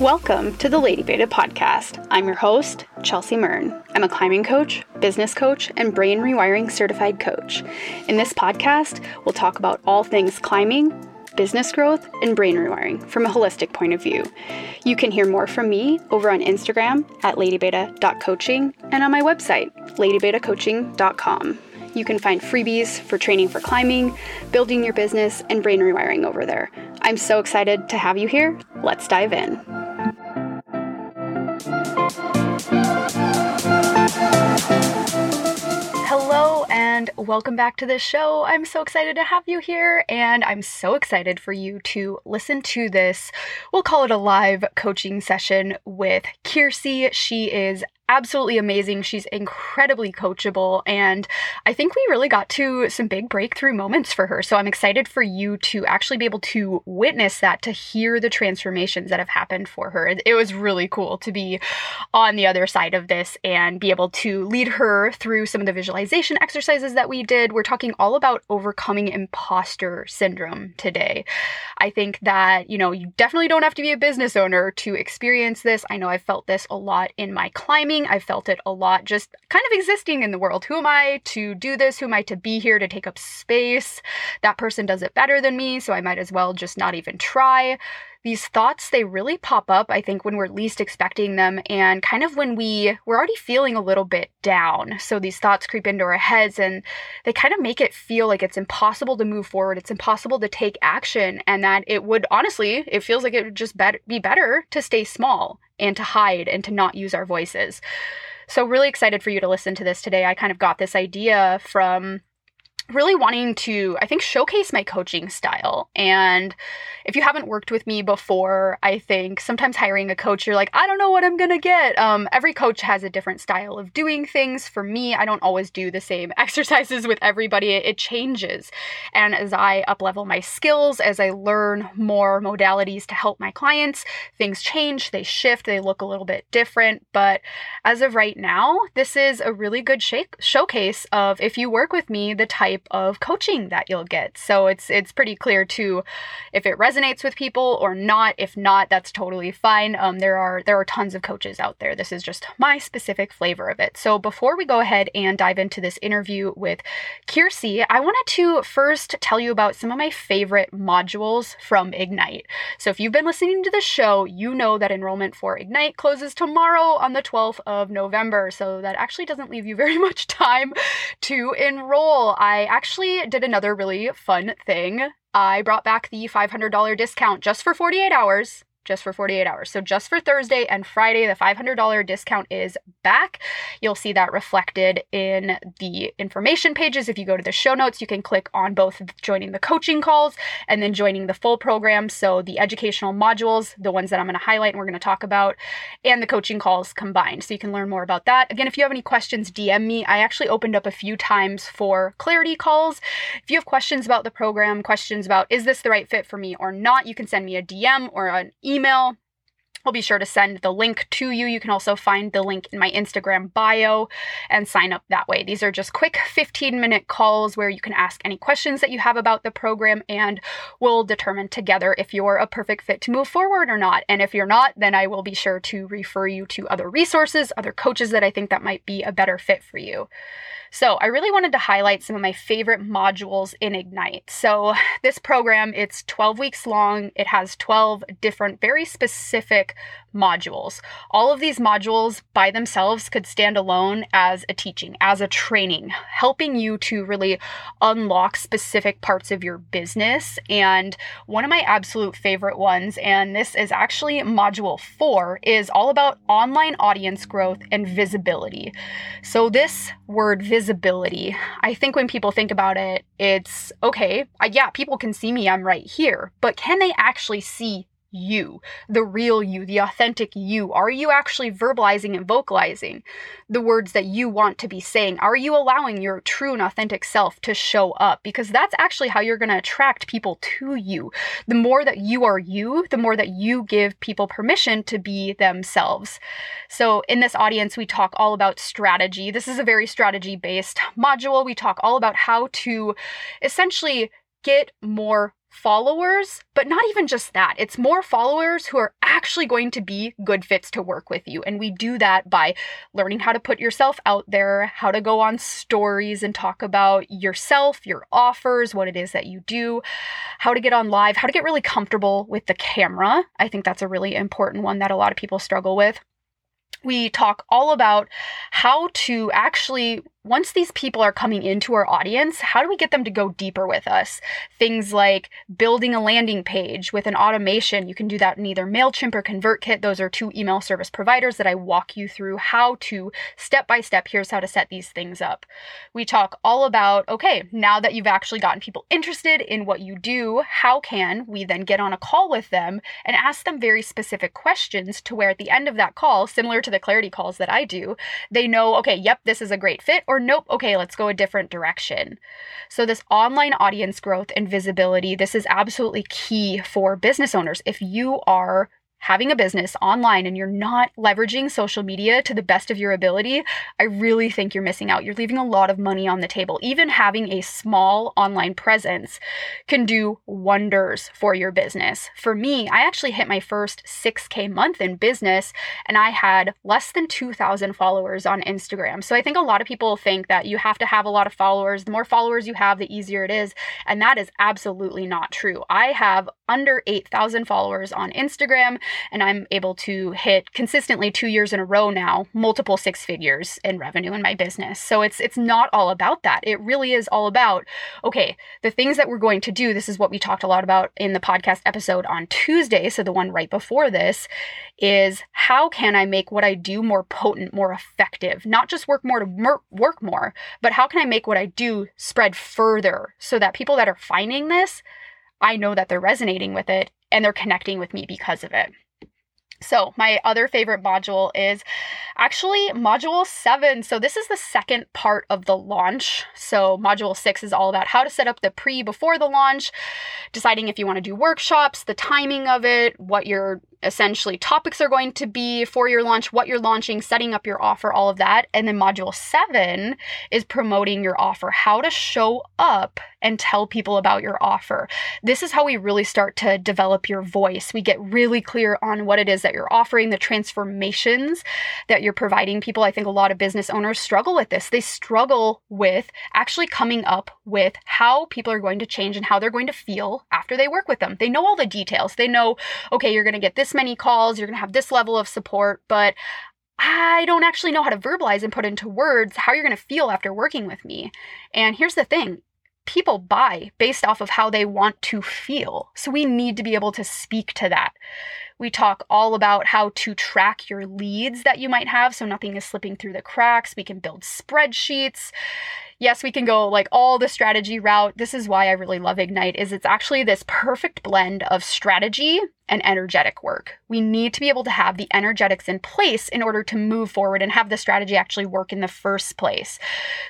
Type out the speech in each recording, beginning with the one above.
Welcome to the Lady Beta podcast. I'm your host, Chelsea Mern. I'm a climbing coach, business coach, and brain rewiring certified coach. In this podcast, we'll talk about all things climbing, business growth, and brain rewiring from a holistic point of view. You can hear more from me over on Instagram at ladybeta.coaching and on my website, ladybetacoaching.com. You can find freebies for training for climbing, building your business, and brain rewiring over there. I'm so excited to have you here. Let's dive in. Welcome back to the show. I'm so excited to have you here, and I'm so excited for you to listen to this. We'll call it a live coaching session with Kirsi. She is absolutely amazing. She's incredibly coachable. And I think we really got to some big breakthrough moments for her. So I'm excited for you to actually be able to witness that, to hear the transformations that have happened for her. It was really cool to be on the other side of this and be able to lead her through some of the visualization exercises that we did. We're talking all about overcoming imposter syndrome today. I think that, you know, you definitely don't have to be a business owner to experience this. I know I've felt this a lot in my climbing I felt it a lot just kind of existing in the world. Who am I to do this? Who am I to be here to take up space? That person does it better than me, so I might as well just not even try these thoughts they really pop up i think when we're least expecting them and kind of when we we're already feeling a little bit down. So these thoughts creep into our heads and they kind of make it feel like it's impossible to move forward. It's impossible to take action and that it would honestly it feels like it would just be better to stay small and to hide and to not use our voices. So really excited for you to listen to this today. I kind of got this idea from really wanting to, I think, showcase my coaching style. And if you haven't worked with me before, I think sometimes hiring a coach, you're like, I don't know what I'm gonna get. Um, every coach has a different style of doing things. For me, I don't always do the same exercises with everybody, it changes. And as I uplevel my skills, as I learn more modalities to help my clients, things change, they shift, they look a little bit different. But as of right now, this is a really good shake- showcase of if you work with me, the type type of coaching that you'll get. So it's it's pretty clear too if it resonates with people or not. If not, that's totally fine. Um, there are there are tons of coaches out there. This is just my specific flavor of it. So before we go ahead and dive into this interview with Kirsi, I wanted to first tell you about some of my favorite modules from Ignite. So if you've been listening to the show, you know that enrollment for Ignite closes tomorrow on the 12th of November. So that actually doesn't leave you very much time to enroll. I actually did another really fun thing. I brought back the $500 discount just for 48 hours just for 48 hours. So just for Thursday and Friday, the $500 discount is back. You'll see that reflected in the information pages. If you go to the show notes, you can click on both joining the coaching calls and then joining the full program. So the educational modules, the ones that I'm going to highlight and we're going to talk about, and the coaching calls combined. So you can learn more about that. Again, if you have any questions, DM me. I actually opened up a few times for clarity calls. If you have questions about the program, questions about is this the right fit for me or not, you can send me a DM or an email email. I'll be sure to send the link to you. You can also find the link in my Instagram bio and sign up that way. These are just quick 15 minute calls where you can ask any questions that you have about the program and we'll determine together if you're a perfect fit to move forward or not. And if you're not, then I will be sure to refer you to other resources, other coaches that I think that might be a better fit for you. So I really wanted to highlight some of my favorite modules in Ignite. So this program, it's 12 weeks long. It has 12 different, very specific modules. All of these modules by themselves could stand alone as a teaching, as a training, helping you to really unlock specific parts of your business. And one of my absolute favorite ones, and this is actually module four, is all about online audience growth and visibility. So, this word visibility, I think when people think about it, it's okay, yeah, people can see me, I'm right here, but can they actually see you, the real you, the authentic you? Are you actually verbalizing and vocalizing the words that you want to be saying? Are you allowing your true and authentic self to show up? Because that's actually how you're going to attract people to you. The more that you are you, the more that you give people permission to be themselves. So, in this audience, we talk all about strategy. This is a very strategy based module. We talk all about how to essentially get more followers, but not even just that. It's more followers who are actually going to be good fits to work with you. And we do that by learning how to put yourself out there, how to go on stories and talk about yourself, your offers, what it is that you do, how to get on live, how to get really comfortable with the camera. I think that's a really important one that a lot of people struggle with we talk all about how to actually once these people are coming into our audience, how do we get them to go deeper with us? Things like building a landing page with an automation. You can do that in either MailChimp or ConvertKit. Those are two email service providers that I walk you through how to step by step. Here's how to set these things up. We talk all about okay, now that you've actually gotten people interested in what you do, how can we then get on a call with them and ask them very specific questions to where at the end of that call, similar to the clarity calls that I do, they know, okay, yep, this is a great fit, or or nope, okay, let's go a different direction. So, this online audience growth and visibility, this is absolutely key for business owners. If you are having a business online and you're not leveraging social media to the best of your ability, I really think you're missing out. You're leaving a lot of money on the table. Even having a small online presence can do wonders for your business. For me, I actually hit my first 6K month in business and I had less than 2,000 followers on Instagram. So I think a lot of people think that you have to have a lot of followers. The more followers you have, the easier it is. And that is absolutely not true. I have under 8,000 followers on Instagram and I'm able to hit consistently 2 years in a row now multiple six figures in revenue in my business. So it's it's not all about that. It really is all about okay, the things that we're going to do, this is what we talked a lot about in the podcast episode on Tuesday, so the one right before this is how can I make what I do more potent, more effective? Not just work more to mer- work more, but how can I make what I do spread further so that people that are finding this I know that they're resonating with it and they're connecting with me because of it. So, my other favorite module is actually module seven. So, this is the second part of the launch. So, module six is all about how to set up the pre before the launch, deciding if you want to do workshops, the timing of it, what your essentially topics are going to be for your launch, what you're launching, setting up your offer, all of that. And then module seven is promoting your offer, how to show up and tell people about your offer. This is how we really start to develop your voice. We get really clear on what it is that you're offering, the transformations that you're providing people. I think a lot of business owners struggle with this. They struggle with actually coming up with how people are going to change and how they're going to feel after they work with them. They know all the details. They know, okay, you're going to get this many calls, you're going to have this level of support, but I don't actually know how to verbalize and put into words how you're going to feel after working with me. And here's the thing people buy based off of how they want to feel. So we need to be able to speak to that. We talk all about how to track your leads that you might have so nothing is slipping through the cracks. We can build spreadsheets yes, we can go like all the strategy route. This is why I really love Ignite is it's actually this perfect blend of strategy and energetic work. We need to be able to have the energetics in place in order to move forward and have the strategy actually work in the first place.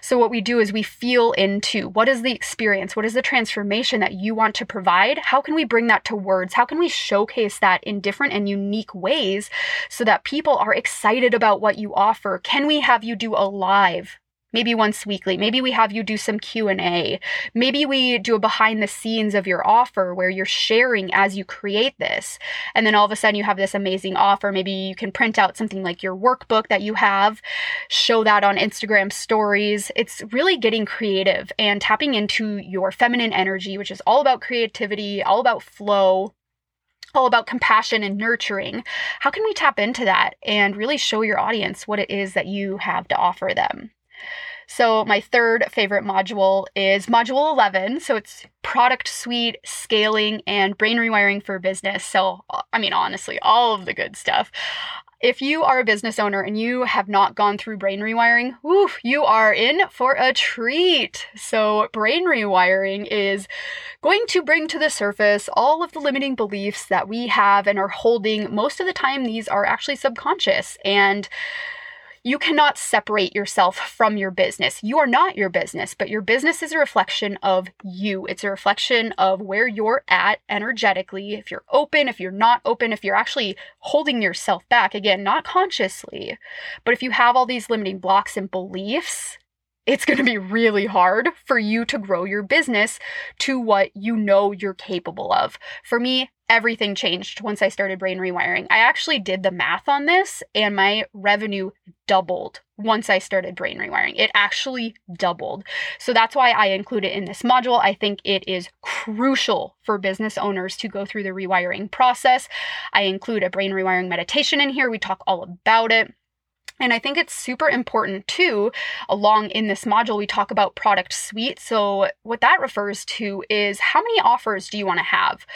So what we do is we feel into what is the experience? What is the transformation that you want to provide? How can we bring that to words? How can we showcase that in different and unique ways so that people are excited about what you offer? Can we have you do a live maybe once weekly. Maybe we have you do some q&a maybe we do a behind the scenes of your offer where you're sharing as you create this. And then all of a sudden you have this amazing offer. Maybe you can print out something like your workbook that you have show that on instagram stories. It's really getting creative and tapping into your feminine energy which is all about creativity all about flow all about compassion and nurturing. How can we tap into that and really show your audience what it is that you have to offer them? So, my third favorite module is Module 11. So, it's product suite, scaling, and brain rewiring for business. So, I mean, honestly, all of the good stuff. If you are a business owner and you have not gone through brain rewiring, woof, you are in for a treat. So, brain rewiring is going to bring to the surface all of the limiting beliefs that we have and are holding. Most of the time, these are actually subconscious. And you cannot separate yourself from your business. You are not your business, but your business is a reflection of you. It's a reflection of where you're at energetically. If you're open, if you're not open, if you're actually holding yourself back, again, not consciously, but if you have all these limiting blocks and beliefs, it's going to be really hard for you to grow your business to what you know you're capable of. For me, everything changed once I started brain rewiring. I actually did the math on this and my revenue doubled once I started brain rewiring. It actually doubled. So that's why I include it in this module. I think it is crucial for business owners to go through the rewiring process. I include a brain rewiring meditation in here. We talk all about it. And I think it's super important too. Along in this module, we talk about product suite. So, what that refers to is how many offers do you want to have?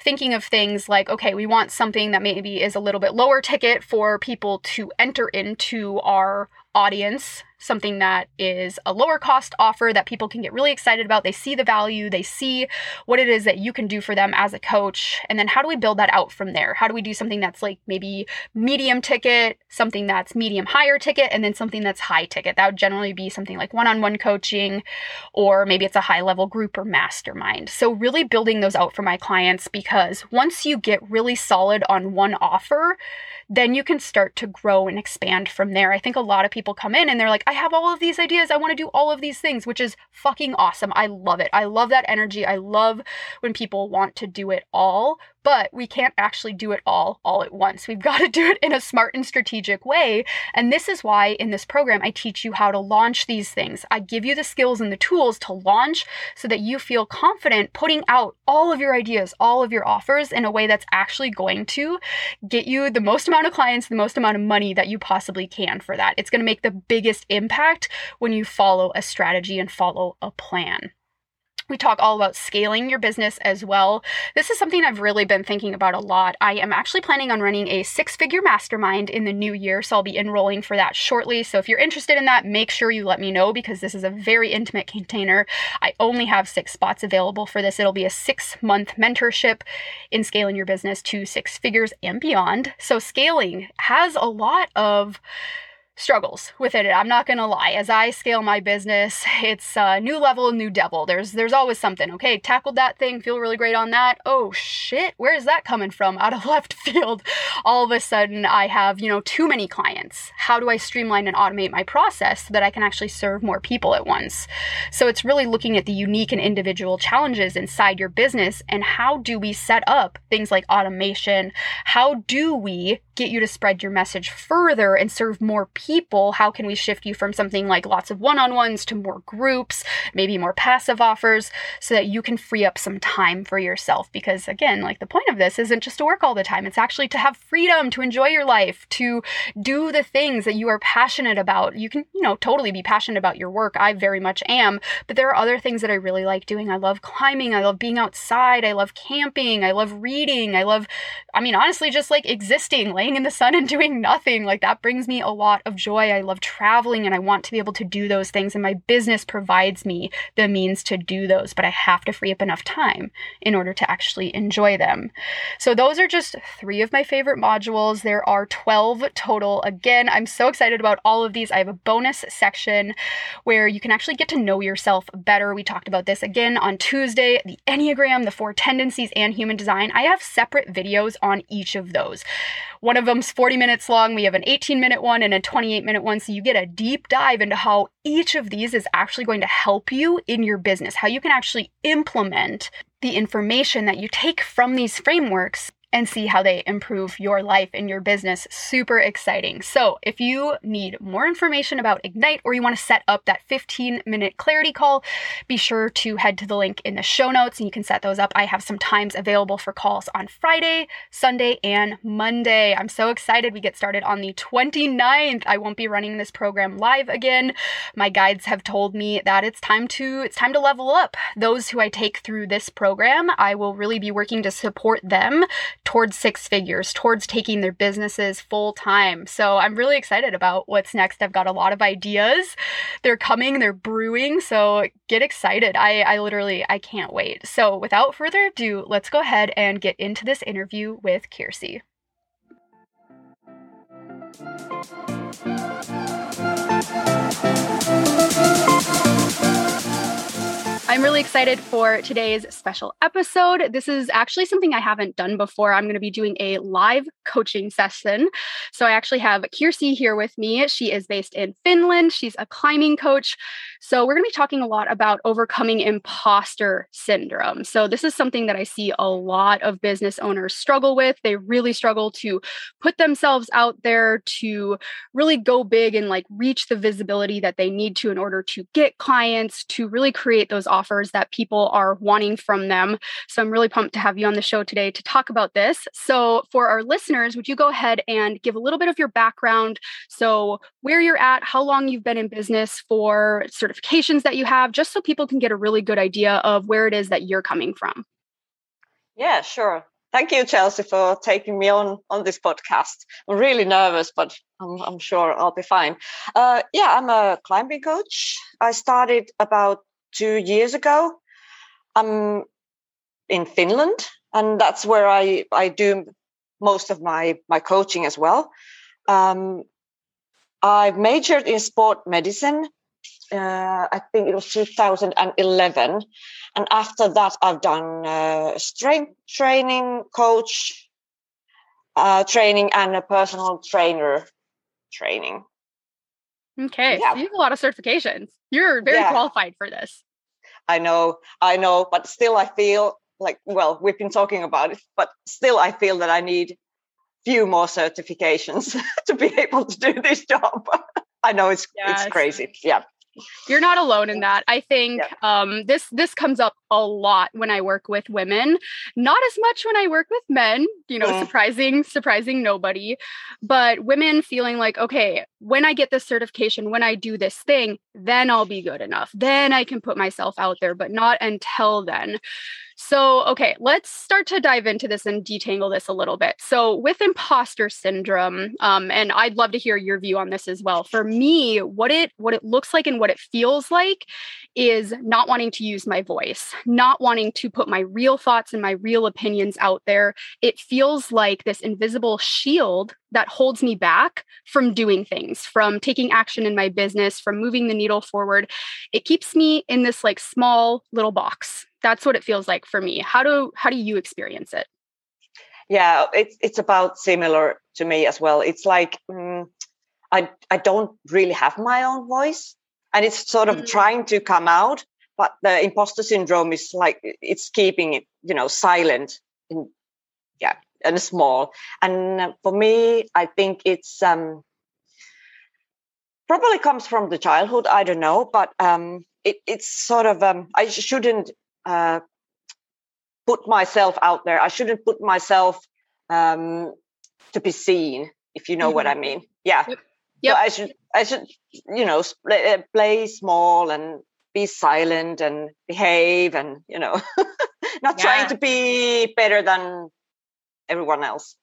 Thinking of things like, okay, we want something that maybe is a little bit lower ticket for people to enter into our audience something that is a lower cost offer that people can get really excited about. They see the value, they see what it is that you can do for them as a coach. And then how do we build that out from there? How do we do something that's like maybe medium ticket, something that's medium higher ticket, and then something that's high ticket? That would generally be something like one on one coaching, or maybe it's a high level group or mastermind. So, really building those out for my clients because once you get really solid on one offer, then you can start to grow and expand from there. I think a lot of people come in and they're like, I have all of these ideas. I want to do all of these things, which is fucking awesome. I love it. I love that energy. I love when people want to do it all, but we can't actually do it all all at once. We've got to do it in a smart and strategic way. And this is why in this program I teach you how to launch these things. I give you the skills and the tools to launch so that you feel confident putting out all of your ideas, all of your offers in a way that's actually going to get you the most amount of clients, the most amount of money that you possibly can for that. It's going to make the biggest impact when you follow a strategy and follow a plan. We talk all about scaling your business as well. This is something I've really been thinking about a lot. I am actually planning on running a six figure mastermind in the new year, so I'll be enrolling for that shortly. So if you're interested in that, make sure you let me know because this is a very intimate container. I only have six spots available for this. It'll be a six month mentorship in scaling your business to six figures and beyond. So scaling has a lot of struggles with it. I'm not gonna lie. As I scale my business, it's a new level, new devil. There's there's always something. Okay, tackled that thing, feel really great on that. Oh shit, where is that coming from? Out of left field. All of a sudden, I have you know too many clients. How do I streamline and automate my process so that I can actually serve more people at once? So it's really looking at the unique and individual challenges inside your business and how do we set up things like automation? How do we get you to spread your message further and serve more people? How can we shift you from something like lots of one on ones to more groups, maybe more passive offers, so that you can free up some time for yourself? Because again, like the point of this isn't just to work all the time, it's actually to have freedom, to enjoy your life, to do the things that you are passionate about. You can, you know, totally be passionate about your work. I very much am, but there are other things that I really like doing. I love climbing, I love being outside, I love camping, I love reading, I love, I mean, honestly, just like existing, laying in the sun and doing nothing. Like that brings me a lot of joy. I love traveling and I want to be able to do those things. And my business provides me the means to do those, but I have to free up enough time in order to actually enjoy them. So those are just three of my favorite modules. There are 12 total. Again, I'm so excited about all of these. I have a bonus section where you can actually get to know yourself better. We talked about this again on Tuesday the Enneagram, the four tendencies, and human design. I have separate videos on each of those. One of them's 40 minutes long. We have an 18 minute one and a 28 minute one. So you get a deep dive into how each of these is actually going to help you in your business, how you can actually implement the information that you take from these frameworks and see how they improve your life and your business. Super exciting. So, if you need more information about Ignite or you want to set up that 15 minute clarity call, be sure to head to the link in the show notes and you can set those up. I have some times available for calls on Friday, Sunday, and Monday. I'm so excited. We get started on the 29th. I won't be running this program live again. My guides have told me that it's time to it's time to level up. Those who I take through this program, I will really be working to support them towards six figures, towards taking their businesses full time. So I'm really excited about what's next. I've got a lot of ideas. They're coming, they're brewing. So get excited. I, I literally, I can't wait. So without further ado, let's go ahead and get into this interview with Kirsi. I'm really excited for today's special episode. This is actually something I haven't done before. I'm going to be doing a live coaching session. So I actually have Kirsi here with me. She is based in Finland. She's a climbing coach. So we're going to be talking a lot about overcoming imposter syndrome. So this is something that I see a lot of business owners struggle with. They really struggle to put themselves out there to really go big and like reach the visibility that they need to in order to get clients, to really create those offers that people are wanting from them. So I'm really pumped to have you on the show today to talk about this. So for our listeners, would you go ahead and give a little bit of your background? So where you're at, how long you've been in business for, certifications that you have, just so people can get a really good idea of where it is that you're coming from. Yeah, sure. Thank you, Chelsea, for taking me on on this podcast. I'm really nervous, but I'm, I'm sure I'll be fine. Uh, yeah, I'm a climbing coach. I started about two years ago. I'm in Finland, and that's where I I do most of my my coaching as well. Um, I majored in sport medicine. Uh, I think it was 2011, and after that, I've done uh, strength training, coach uh, training, and a personal trainer training. Okay, yeah. so you have a lot of certifications. You're very yeah. qualified for this. I know, I know, but still I feel like, well, we've been talking about it, but still I feel that I need few more certifications to be able to do this job. I know it's yes. it's crazy. Yeah you're not alone in that. I think yeah. um, this this comes up a lot when i work with women. Not as much when i work with men you know mm. surprising surprising nobody but women feeling like okay when i get this certification when i do this thing then i'll be good enough. Then i can put myself out there but not until then so, okay, let's start to dive into this and detangle this a little bit. So, with imposter syndrome, um, and I'd love to hear your view on this as well. For me, what it what it looks like and what it feels like is not wanting to use my voice, not wanting to put my real thoughts and my real opinions out there. It feels like this invisible shield that holds me back from doing things, from taking action in my business, from moving the needle forward. It keeps me in this like small little box that's what it feels like for me how do how do you experience it yeah it's it's about similar to me as well it's like mm, i i don't really have my own voice and it's sort of mm-hmm. trying to come out but the imposter syndrome is like it's keeping it you know silent in and small and for me i think it's um probably comes from the childhood i don't know but um it, it's sort of um i shouldn't uh, put myself out there. I shouldn't put myself um, to be seen, if you know mm-hmm. what I mean. Yeah. Yep. Yep. So I should, I should, you know, uh, play small and be silent and behave, and you know, not yeah. trying to be better than everyone else.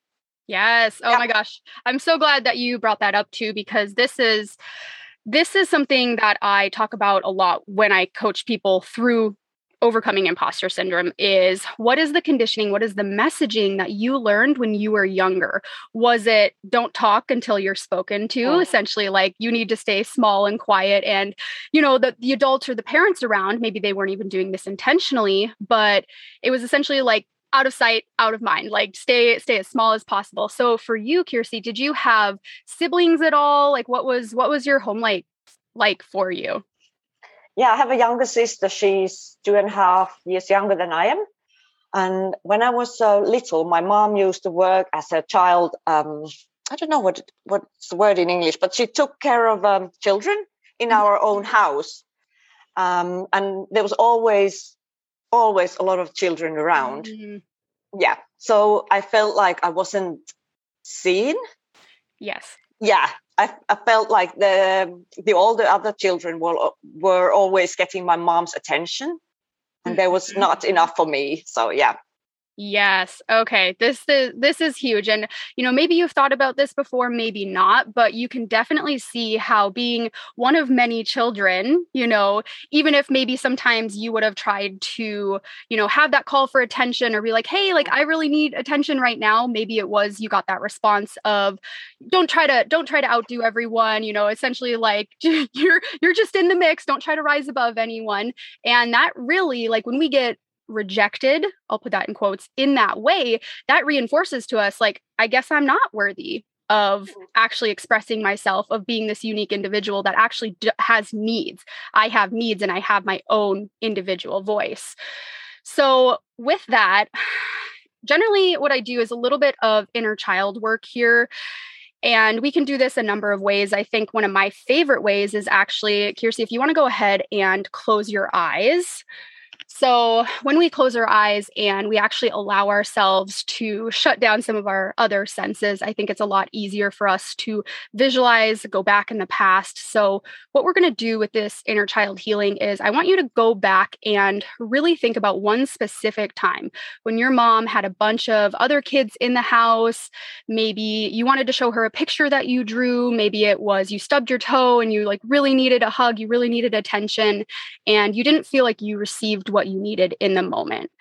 Yes. Oh my gosh. I'm so glad that you brought that up too, because this is this is something that I talk about a lot when I coach people through overcoming imposter syndrome is what is the conditioning what is the messaging that you learned when you were younger was it don't talk until you're spoken to oh. essentially like you need to stay small and quiet and you know the, the adults or the parents around maybe they weren't even doing this intentionally but it was essentially like out of sight out of mind like stay stay as small as possible so for you Kirsi did you have siblings at all like what was what was your home like like for you yeah, I have a younger sister. She's two and a half years younger than I am. And when I was uh, little, my mom used to work as a child. Um, I don't know what what's the word in English, but she took care of um, children in mm-hmm. our own house, um, and there was always always a lot of children around. Mm-hmm. Yeah, so I felt like I wasn't seen. Yes. Yeah, I, I felt like the the all the other children were were always getting my mom's attention, and there was not mm-hmm. enough for me. So yeah. Yes. Okay. This is this is huge and you know maybe you've thought about this before maybe not but you can definitely see how being one of many children, you know, even if maybe sometimes you would have tried to, you know, have that call for attention or be like, "Hey, like I really need attention right now." Maybe it was you got that response of don't try to don't try to outdo everyone, you know, essentially like you're you're just in the mix, don't try to rise above anyone. And that really like when we get rejected, I'll put that in quotes, in that way, that reinforces to us, like, I guess I'm not worthy of mm-hmm. actually expressing myself, of being this unique individual that actually d- has needs. I have needs and I have my own individual voice. So, with that, generally, what I do is a little bit of inner child work here. And we can do this a number of ways. I think one of my favorite ways is actually, Kirsi, if you want to go ahead and close your eyes. So, when we close our eyes and we actually allow ourselves to shut down some of our other senses, I think it's a lot easier for us to visualize, go back in the past. So, what we're going to do with this inner child healing is I want you to go back and really think about one specific time when your mom had a bunch of other kids in the house. Maybe you wanted to show her a picture that you drew. Maybe it was you stubbed your toe and you like really needed a hug, you really needed attention, and you didn't feel like you received what you needed in the moment.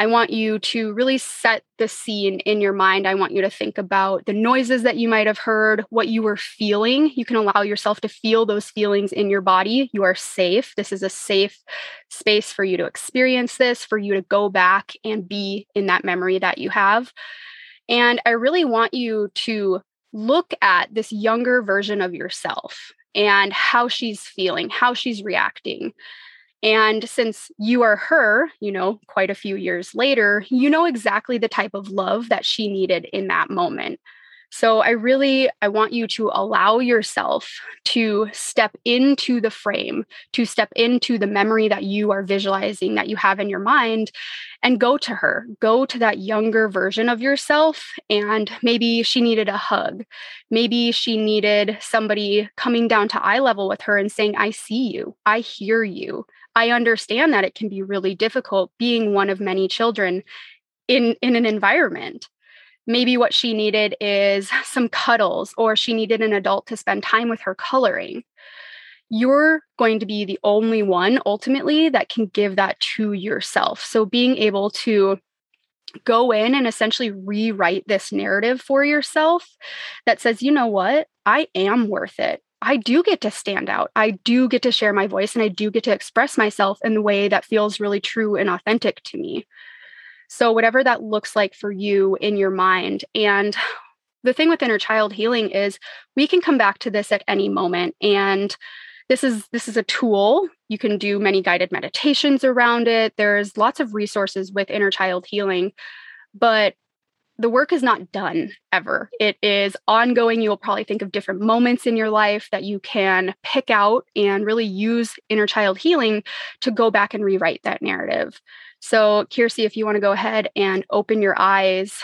I want you to really set the scene in your mind. I want you to think about the noises that you might have heard, what you were feeling. You can allow yourself to feel those feelings in your body. You are safe. This is a safe space for you to experience this, for you to go back and be in that memory that you have. And I really want you to look at this younger version of yourself and how she's feeling, how she's reacting. And since you are her, you know, quite a few years later, you know exactly the type of love that she needed in that moment. So I really I want you to allow yourself to step into the frame, to step into the memory that you are visualizing that you have in your mind and go to her. Go to that younger version of yourself and maybe she needed a hug. Maybe she needed somebody coming down to eye level with her and saying I see you. I hear you. I understand that it can be really difficult being one of many children in in an environment. Maybe what she needed is some cuddles or she needed an adult to spend time with her coloring. You're going to be the only one ultimately that can give that to yourself. So being able to go in and essentially rewrite this narrative for yourself that says, you know what? I am worth it. I do get to stand out. I do get to share my voice and I do get to express myself in the way that feels really true and authentic to me. So, whatever that looks like for you in your mind. And the thing with inner child healing is we can come back to this at any moment. And this is this is a tool you can do many guided meditations around it there's lots of resources with inner child healing but the work is not done ever. It is ongoing. You will probably think of different moments in your life that you can pick out and really use inner child healing to go back and rewrite that narrative. So, Kirsi, if you want to go ahead and open your eyes,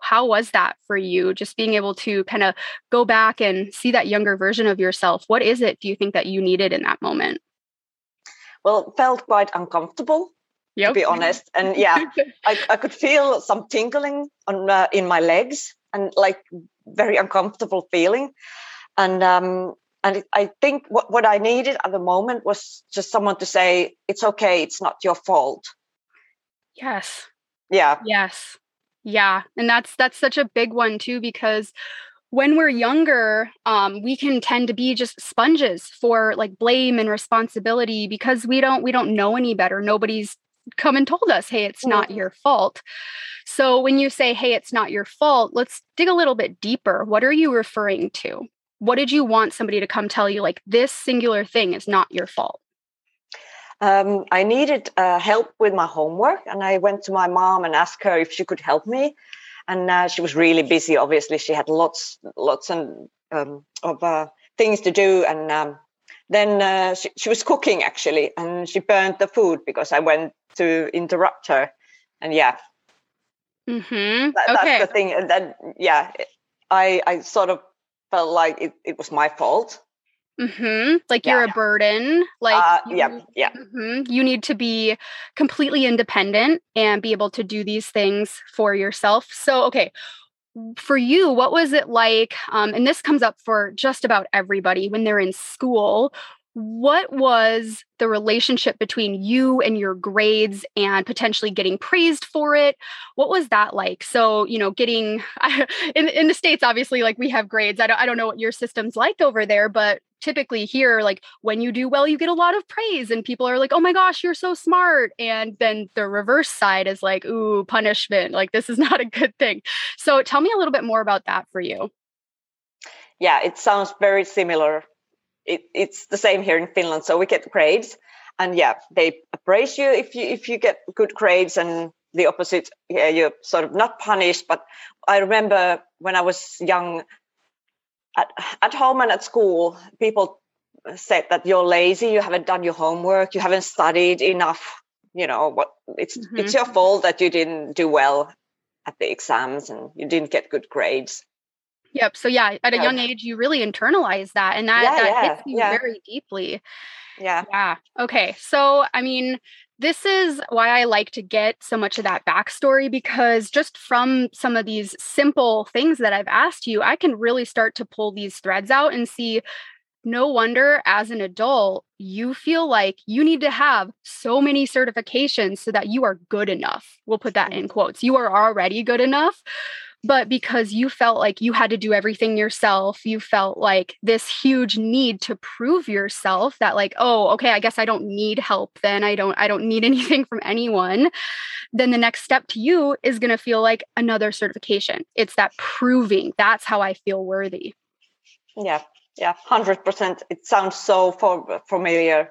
how was that for you? Just being able to kind of go back and see that younger version of yourself. What is it do you think that you needed in that moment? Well, it felt quite uncomfortable yep. to be honest. And yeah, I, I could feel some tingling on uh, in my legs and like very uncomfortable feeling. And um, and I think what, what I needed at the moment was just someone to say, "It's okay. It's not your fault." Yes. Yeah. Yes. Yeah, and that's that's such a big one too because when we're younger, um, we can tend to be just sponges for like blame and responsibility because we don't we don't know any better. Nobody's come and told us, hey, it's not your fault. So when you say, hey, it's not your fault, let's dig a little bit deeper. What are you referring to? What did you want somebody to come tell you, like, this singular thing is not your fault? Um, I needed uh, help with my homework, and I went to my mom and asked her if she could help me. And uh, she was really busy. Obviously, she had lots, lots and um, of uh, things to do, and um, then uh, she, she was cooking actually, and she burned the food because I went to interrupt her. And yeah, mm-hmm. that, okay. that's the thing. And then yeah, I I sort of felt like it, it was my fault. Mm-hmm. Like yeah. you're a burden. Like uh, you, yeah, yeah. Mm-hmm. You need to be completely independent and be able to do these things for yourself. So, okay, for you, what was it like? Um, and this comes up for just about everybody when they're in school what was the relationship between you and your grades and potentially getting praised for it? What was that like? So you know getting in, in the states obviously like we have grades. I don't, I don't know what your system's like over there but typically here like when you do well you get a lot of praise and people are like oh my gosh you're so smart. And then the reverse side is like ooh punishment. Like this is not a good thing. So tell me a little bit more about that for you. Yeah it sounds very similar it, it's the same here in Finland. So we get grades, and yeah, they praise you if you if you get good grades, and the opposite, yeah, you're sort of not punished. But I remember when I was young, at at home and at school, people said that you're lazy, you haven't done your homework, you haven't studied enough. You know what? It's mm-hmm. it's your fault that you didn't do well at the exams and you didn't get good grades. Yep. So yeah, at a young age, you really internalize that, and that yeah, that yeah, hits you very deeply. Yeah. Yeah. Okay. So I mean, this is why I like to get so much of that backstory because just from some of these simple things that I've asked you, I can really start to pull these threads out and see. No wonder as an adult, you feel like you need to have so many certifications so that you are good enough. We'll put that in quotes. You are already good enough but because you felt like you had to do everything yourself you felt like this huge need to prove yourself that like oh okay i guess i don't need help then. I don't i don't need anything from anyone. Then the next step to you is going to feel like another certification. It's that proving. That's how i feel worthy. Yeah. Yeah. 100% it sounds so familiar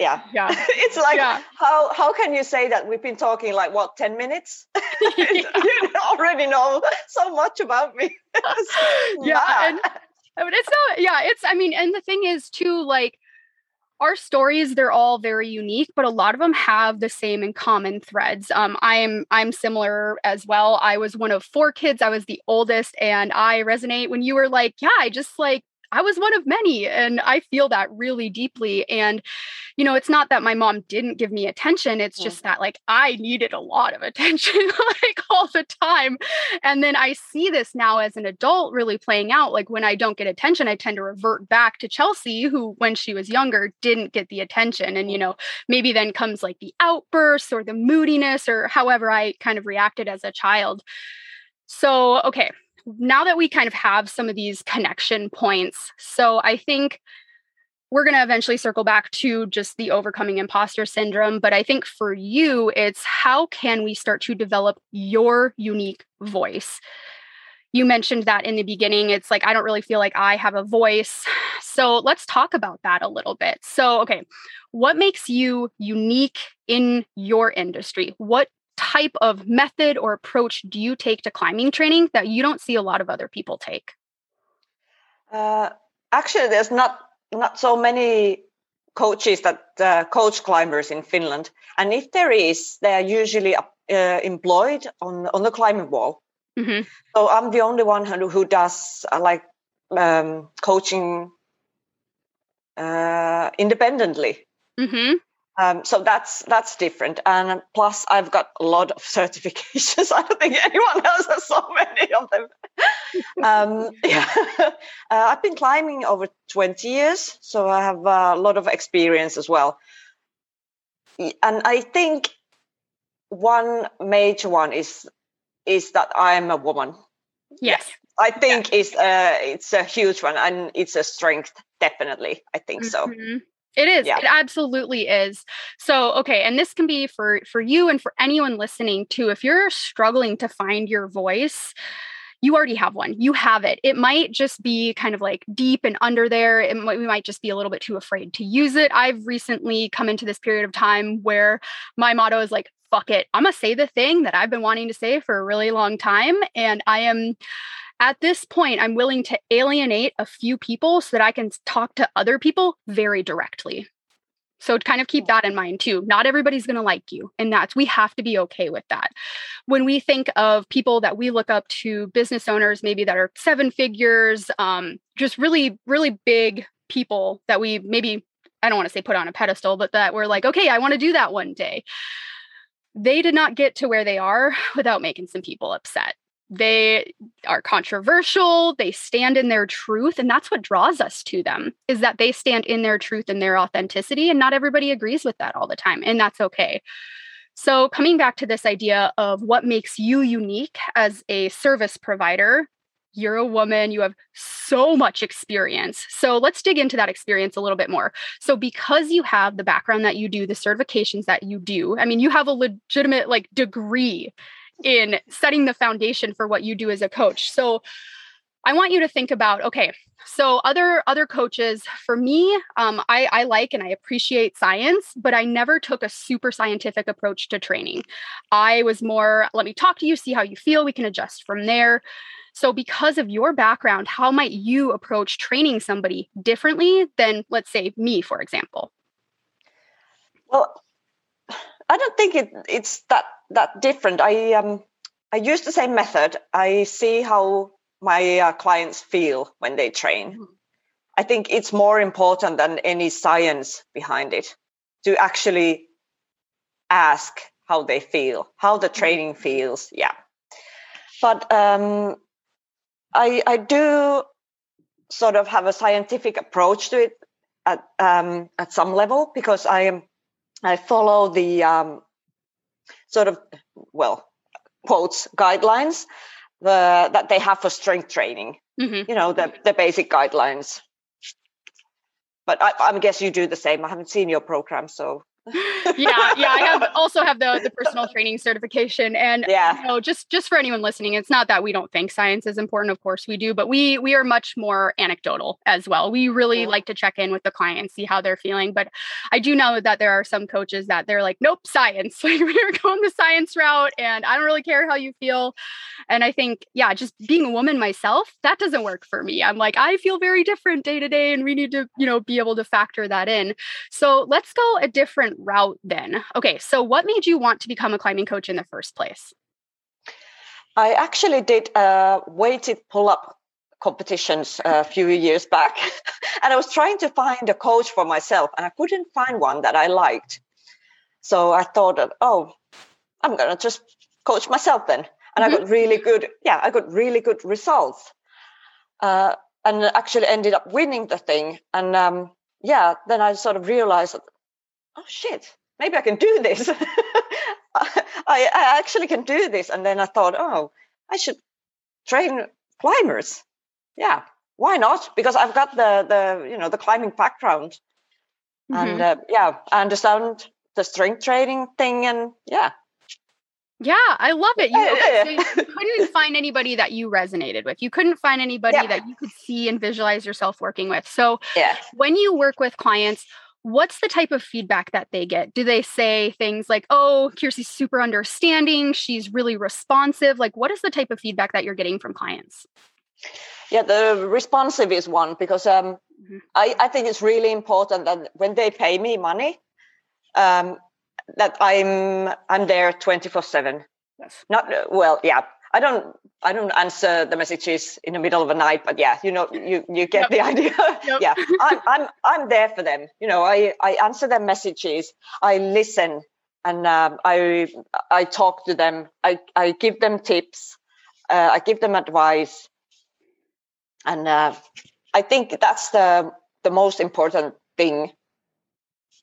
yeah. Yeah. It's like yeah. how how can you say that we've been talking like what 10 minutes? You already know so much about me. Yeah and, I it's not yeah it's i mean and the thing is too like our stories they're all very unique but a lot of them have the same and common threads. Um, i'm i'm similar as well. I was one of four kids. I was the oldest and i resonate when you were like yeah i just like I was one of many and I feel that really deeply and you know it's not that my mom didn't give me attention it's just that like I needed a lot of attention like all the time and then I see this now as an adult really playing out like when I don't get attention I tend to revert back to Chelsea who when she was younger didn't get the attention and you know maybe then comes like the outbursts or the moodiness or however I kind of reacted as a child. So okay now that we kind of have some of these connection points, so I think we're going to eventually circle back to just the overcoming imposter syndrome. But I think for you, it's how can we start to develop your unique voice? You mentioned that in the beginning. It's like, I don't really feel like I have a voice. So let's talk about that a little bit. So, okay, what makes you unique in your industry? What type of method or approach do you take to climbing training that you don't see a lot of other people take? Uh, actually, there's not not so many coaches that uh, coach climbers in Finland, and if there is, they are usually uh, employed on on the climbing wall. Mm-hmm. So I'm the only one who, who does uh, like um, coaching uh, independently. Mm-hmm. Um, so that's that's different. And plus, I've got a lot of certifications. I don't think anyone else has so many of them. um, yeah, uh, I've been climbing over twenty years, so I have a lot of experience as well. And I think one major one is is that I'm a woman. Yes. I think yeah. it's uh, it's a huge one, and it's a strength. Definitely, I think mm-hmm. so. It is. Yeah. It absolutely is. So, okay, and this can be for for you and for anyone listening too. If you're struggling to find your voice, you already have one. You have it. It might just be kind of like deep and under there. It might, we might just be a little bit too afraid to use it. I've recently come into this period of time where my motto is like, fuck it. I'm going to say the thing that I've been wanting to say for a really long time. And I am at this point, I'm willing to alienate a few people so that I can talk to other people very directly. So kind of keep that in mind too. Not everybody's going to like you, and that's we have to be okay with that. When we think of people that we look up to, business owners maybe that are seven figures, um, just really, really big people that we maybe I don't want to say put on a pedestal, but that we're like, okay, I want to do that one day. They did not get to where they are without making some people upset. They are controversial, they stand in their truth, and that's what draws us to them is that they stand in their truth and their authenticity and not everybody agrees with that all the time, and that's okay. So, coming back to this idea of what makes you unique as a service provider, you're a woman, you have so much experience. So let's dig into that experience a little bit more. So, because you have the background that you do, the certifications that you do, I mean, you have a legitimate like degree in setting the foundation for what you do as a coach. So, I want you to think about okay, so other other coaches for me um, I, I like and i appreciate science but i never took a super scientific approach to training i was more let me talk to you see how you feel we can adjust from there so, because of your background, how might you approach training somebody differently than, let's say, me, for example? Well, I don't think it, it's that that different. I um I use the same method. I see how my uh, clients feel when they train. Mm-hmm. I think it's more important than any science behind it to actually ask how they feel, how the mm-hmm. training feels. Yeah. But um, I, I do sort of have a scientific approach to it at um, at some level because I am I follow the um, sort of well quotes guidelines the, that they have for strength training. Mm-hmm. You know the the basic guidelines. But I, I guess you do the same. I haven't seen your program, so yeah, yeah. I have also have the the personal training certification, and yeah, you know, just just for anyone listening, it's not that we don't think science is important. Of course, we do, but we we are much more anecdotal as well. We really yeah. like to check in with the client, see how they're feeling. But I do know that there are some coaches that they're like, nope, science. Like we are going the science route, and I don't really care how you feel. And I think, yeah, just being a woman myself, that doesn't work for me. I'm like, I feel very different day to day, and we need to, you know, be able to factor that in. So let's go a different different route then. Okay, so what made you want to become a climbing coach in the first place? I actually did a weighted pull up competitions a few years back. and I was trying to find a coach for myself, and I couldn't find one that I liked. So I thought, that, oh, I'm going to just coach myself then. And mm-hmm. I got really good, yeah, I got really good results. Uh, and actually ended up winning the thing. And um, yeah, then I sort of realized oh shit, maybe I can do this. I, I actually can do this. And then I thought, oh, I should train climbers. Yeah, why not? Because I've got the the you know the climbing background, mm-hmm. and uh, yeah, I understand the strength training thing, and yeah. Yeah, I love it. You, okay, so you couldn't find anybody that you resonated with. You couldn't find anybody yeah. that you could see and visualize yourself working with. So, yeah. when you work with clients, what's the type of feedback that they get? Do they say things like, oh, Kirsi's super understanding, she's really responsive? Like, what is the type of feedback that you're getting from clients? Yeah, the responsive is one because um, mm-hmm. I, I think it's really important that when they pay me money, um, that I'm I'm there 24 7. Yes. Not well, yeah, I don't I don't answer the messages in the middle of the night, but yeah, you know, you you get yep. the idea. Yep. yeah, I'm I'm I'm there for them. You know, I I answer their messages. I listen, and um, I I talk to them. I I give them tips. Uh, I give them advice, and uh, I think that's the the most important thing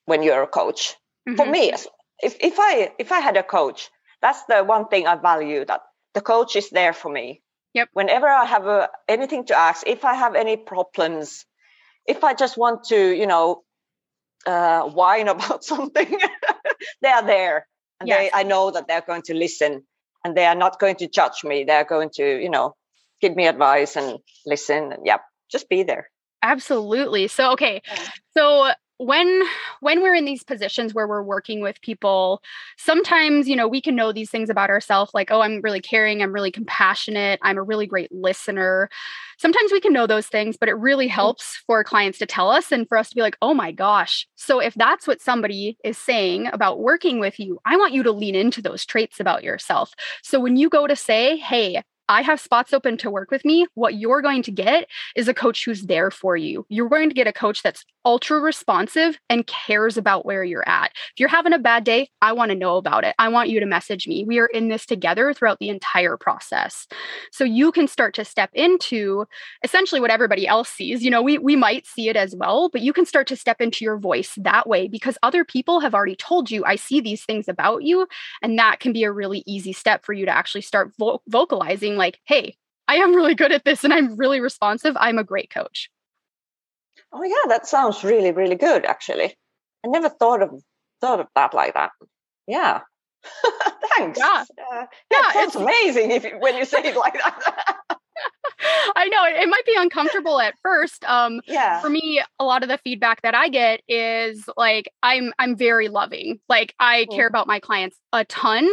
when you're a coach. Mm-hmm. For me, if if I if I had a coach, that's the one thing I value that the coach is there for me. Yep. Whenever I have a, anything to ask, if I have any problems, if I just want to, you know, uh, whine about something, they are there, and yes. they, I know that they're going to listen, and they are not going to judge me. They're going to, you know, give me advice and listen, and yeah, just be there. Absolutely. So, okay, so when when we're in these positions where we're working with people sometimes you know we can know these things about ourselves like oh i'm really caring i'm really compassionate i'm a really great listener. Sometimes we can know those things but it really mm. helps for clients to tell us and for us to be like oh my gosh. So if that's what somebody is saying about working with you i want you to lean into those traits about yourself. So when you go to say hey I have spots open to work with me, what you're going to get is a coach who's there for you. You're going to get a coach that's ultra responsive and cares about where you're at. If you're having a bad day, I want to know about it. I want you to message me. We are in this together throughout the entire process. So you can start to step into essentially what everybody else sees. You know, we we might see it as well, but you can start to step into your voice that way because other people have already told you I see these things about you and that can be a really easy step for you to actually start vo- vocalizing like, "Hey, I am really good at this and I'm really responsive. I'm a great coach." Oh yeah, that sounds really really good actually. I never thought of thought of that like that. Yeah. Thanks. Yeah. Uh, yeah, it sounds amazing if when you say it like that. I know it, it, might be uncomfortable at first. Um, yeah. For me, a lot of the feedback that I get is like I'm I'm very loving. Like I mm. care about my clients a ton,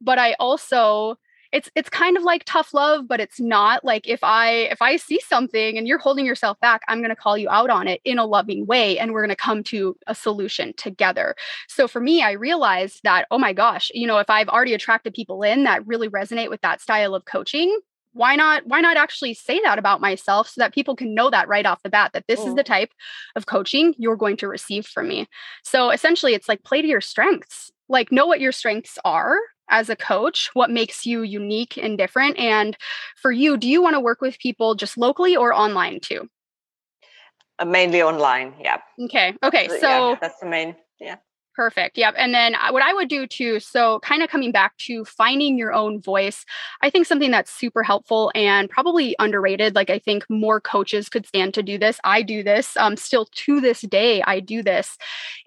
but I also it's it's kind of like tough love but it's not. Like if i if i see something and you're holding yourself back i'm going to call you out on it in a loving way and we're going to come to a solution together. So for me i realized that oh my gosh you know if i've already attracted people in that really resonate with that style of coaching why not why not actually say that about myself so that people can know that right off the bat that this is oh. the type of coaching you're going to receive from me. So essentially it's like play to your strengths. Like know what your strengths are as a coach what makes you unique and different and for you do you want to work with people just locally or online too uh, mainly online yeah okay okay so yeah, that's the main yeah Perfect. Yep. And then uh, what I would do too, so kind of coming back to finding your own voice, I think something that's super helpful and probably underrated. Like I think more coaches could stand to do this. I do this um, still to this day. I do this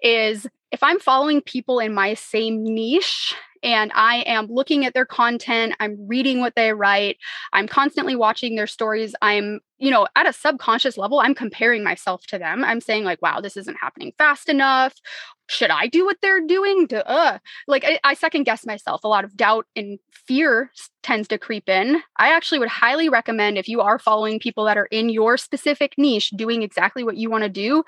is if I'm following people in my same niche and I am looking at their content, I'm reading what they write, I'm constantly watching their stories, I'm you know, at a subconscious level, I'm comparing myself to them. I'm saying, like, wow, this isn't happening fast enough. Should I do what they're doing? To, uh, like, I, I second guess myself. A lot of doubt and fear tends to creep in. I actually would highly recommend if you are following people that are in your specific niche doing exactly what you want to do,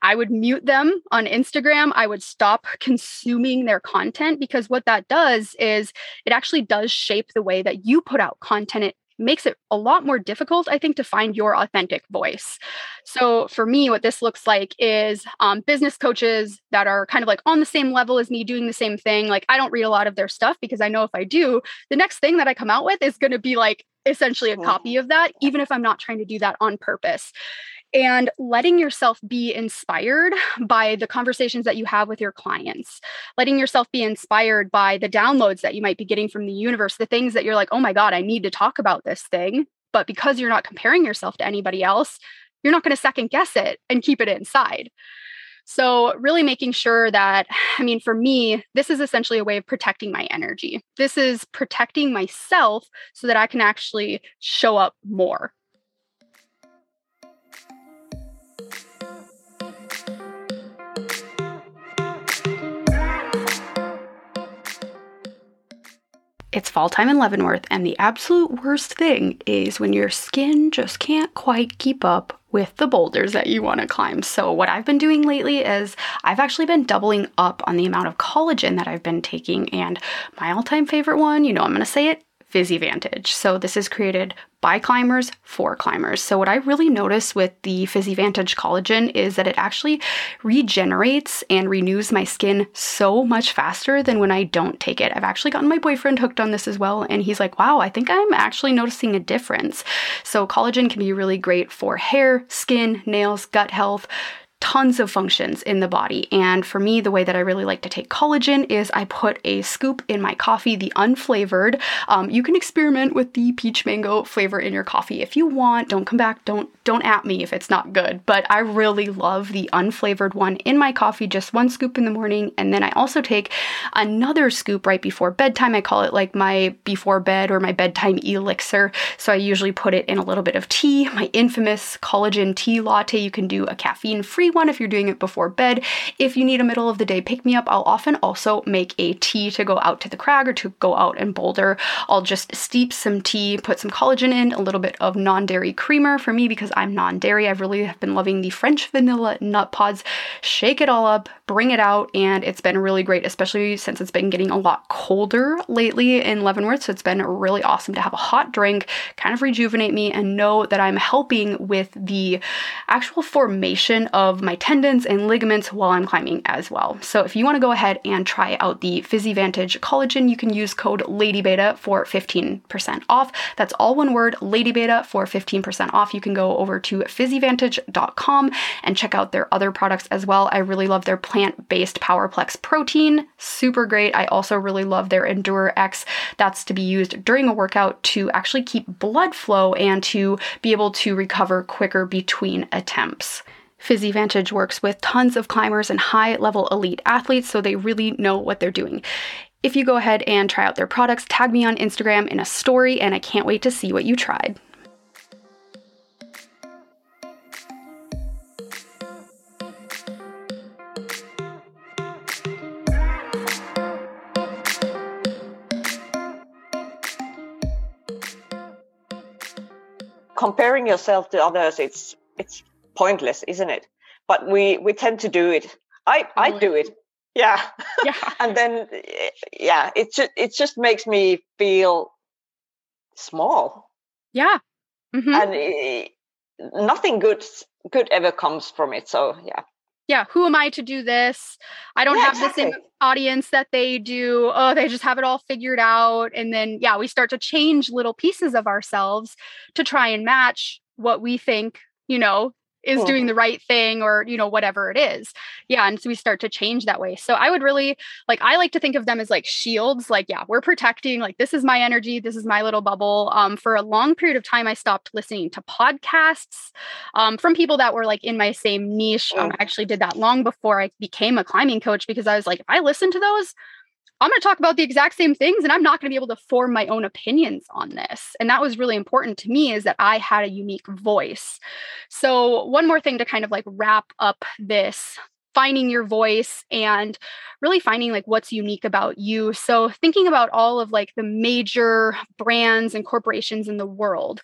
I would mute them on Instagram. I would stop consuming their content because what that does is it actually does shape the way that you put out content makes it a lot more difficult, I think, to find your authentic voice. So for me, what this looks like is um, business coaches that are kind of like on the same level as me, doing the same thing. Like I don't read a lot of their stuff because I know if I do, the next thing that I come out with is going to be like essentially a copy of that, even if I'm not trying to do that on purpose and letting yourself be inspired by the conversations that you have with your clients, letting yourself be inspired by the downloads that you might be getting from the universe, the things that you're like, oh my God, I need to talk about this thing. But because you're not comparing yourself to anybody else, you're not going to second guess it and keep it inside. So, really making sure that, I mean, for me, this is essentially a way of protecting my energy. This is protecting myself so that I can actually show up more It's fall time in Leavenworth, and the absolute worst thing is when your skin just can't quite keep up with the boulders that you want to climb. So, what I've been doing lately is I've actually been doubling up on the amount of collagen that I've been taking. And my all time favorite one, you know, I'm going to say it PhysiVantage. So this is created by climbers for climbers. So what I really notice with the PhysiVantage collagen is that it actually regenerates and renews my skin so much faster than when I don't take it. I've actually gotten my boyfriend hooked on this as well and he's like, "Wow, I think I'm actually noticing a difference." So collagen can be really great for hair, skin, nails, gut health, tons of functions in the body. And for me, the way that I really like to take collagen is I put a scoop in my coffee, the unflavored. Um, you can experiment with the peach mango flavor in your coffee if you want. Don't come back. Don't don't at me if it's not good. But I really love the unflavored one in my coffee, just one scoop in the morning, and then I also take another scoop right before bedtime. I call it like my before bed or my bedtime elixir. So I usually put it in a little bit of tea, my infamous collagen tea latte. You can do a caffeine free one if you're doing it before bed. If you need a middle of the day pick me up, I'll often also make a tea to go out to the crag or to go out and boulder. I'll just steep some tea, put some collagen in, a little bit of non dairy creamer for me because I'm non dairy. I've really been loving the French vanilla nut pods. Shake it all up, bring it out, and it's been really great, especially since it's been getting a lot colder lately in Leavenworth. So it's been really awesome to have a hot drink, kind of rejuvenate me, and know that I'm helping with the actual formation of my tendons and ligaments while I'm climbing as well. So if you want to go ahead and try out the PhysiVantage collagen, you can use code LadyBeta for 15% off. That's all one word, LadyBeta for 15% off. You can go over to physivantage.com and check out their other products as well. I really love their plant-based Powerplex protein, super great. I also really love their Endure X. That's to be used during a workout to actually keep blood flow and to be able to recover quicker between attempts. PhysiVantage works with tons of climbers and high level elite athletes, so they really know what they're doing. If you go ahead and try out their products, tag me on Instagram in a story, and I can't wait to see what you tried. comparing yourself to others it's it's pointless isn't it? But we we tend to do it. I i do it. Yeah. Yeah. And then yeah it just it just makes me feel small. Yeah. Mm-hmm. and it, nothing good good ever comes from it so yeah. Yeah who am i to do this? I don't yeah, have exactly. the same audience that they do. Oh they just have it all figured out. And then yeah we start to change little pieces of ourselves to try and match what we think you know is cool. doing the right thing or you know whatever it is. Yeah and so we start to change that way. So i would really like i like to think of them as like shields like yeah we're protecting like this is my energy this is my little bubble. Um, for a long period of time i stopped listening to podcasts um, from people that were like in my same niche. Um, i actually did that long before i became a climbing coach because i was like if i listen to those I'm going to talk about the exact same things and I'm not going to be able to form my own opinions on this. And that was really important to me is that I had a unique voice. So, one more thing to kind of like wrap up this finding your voice and really finding like what's unique about you. So, thinking about all of like the major brands and corporations in the world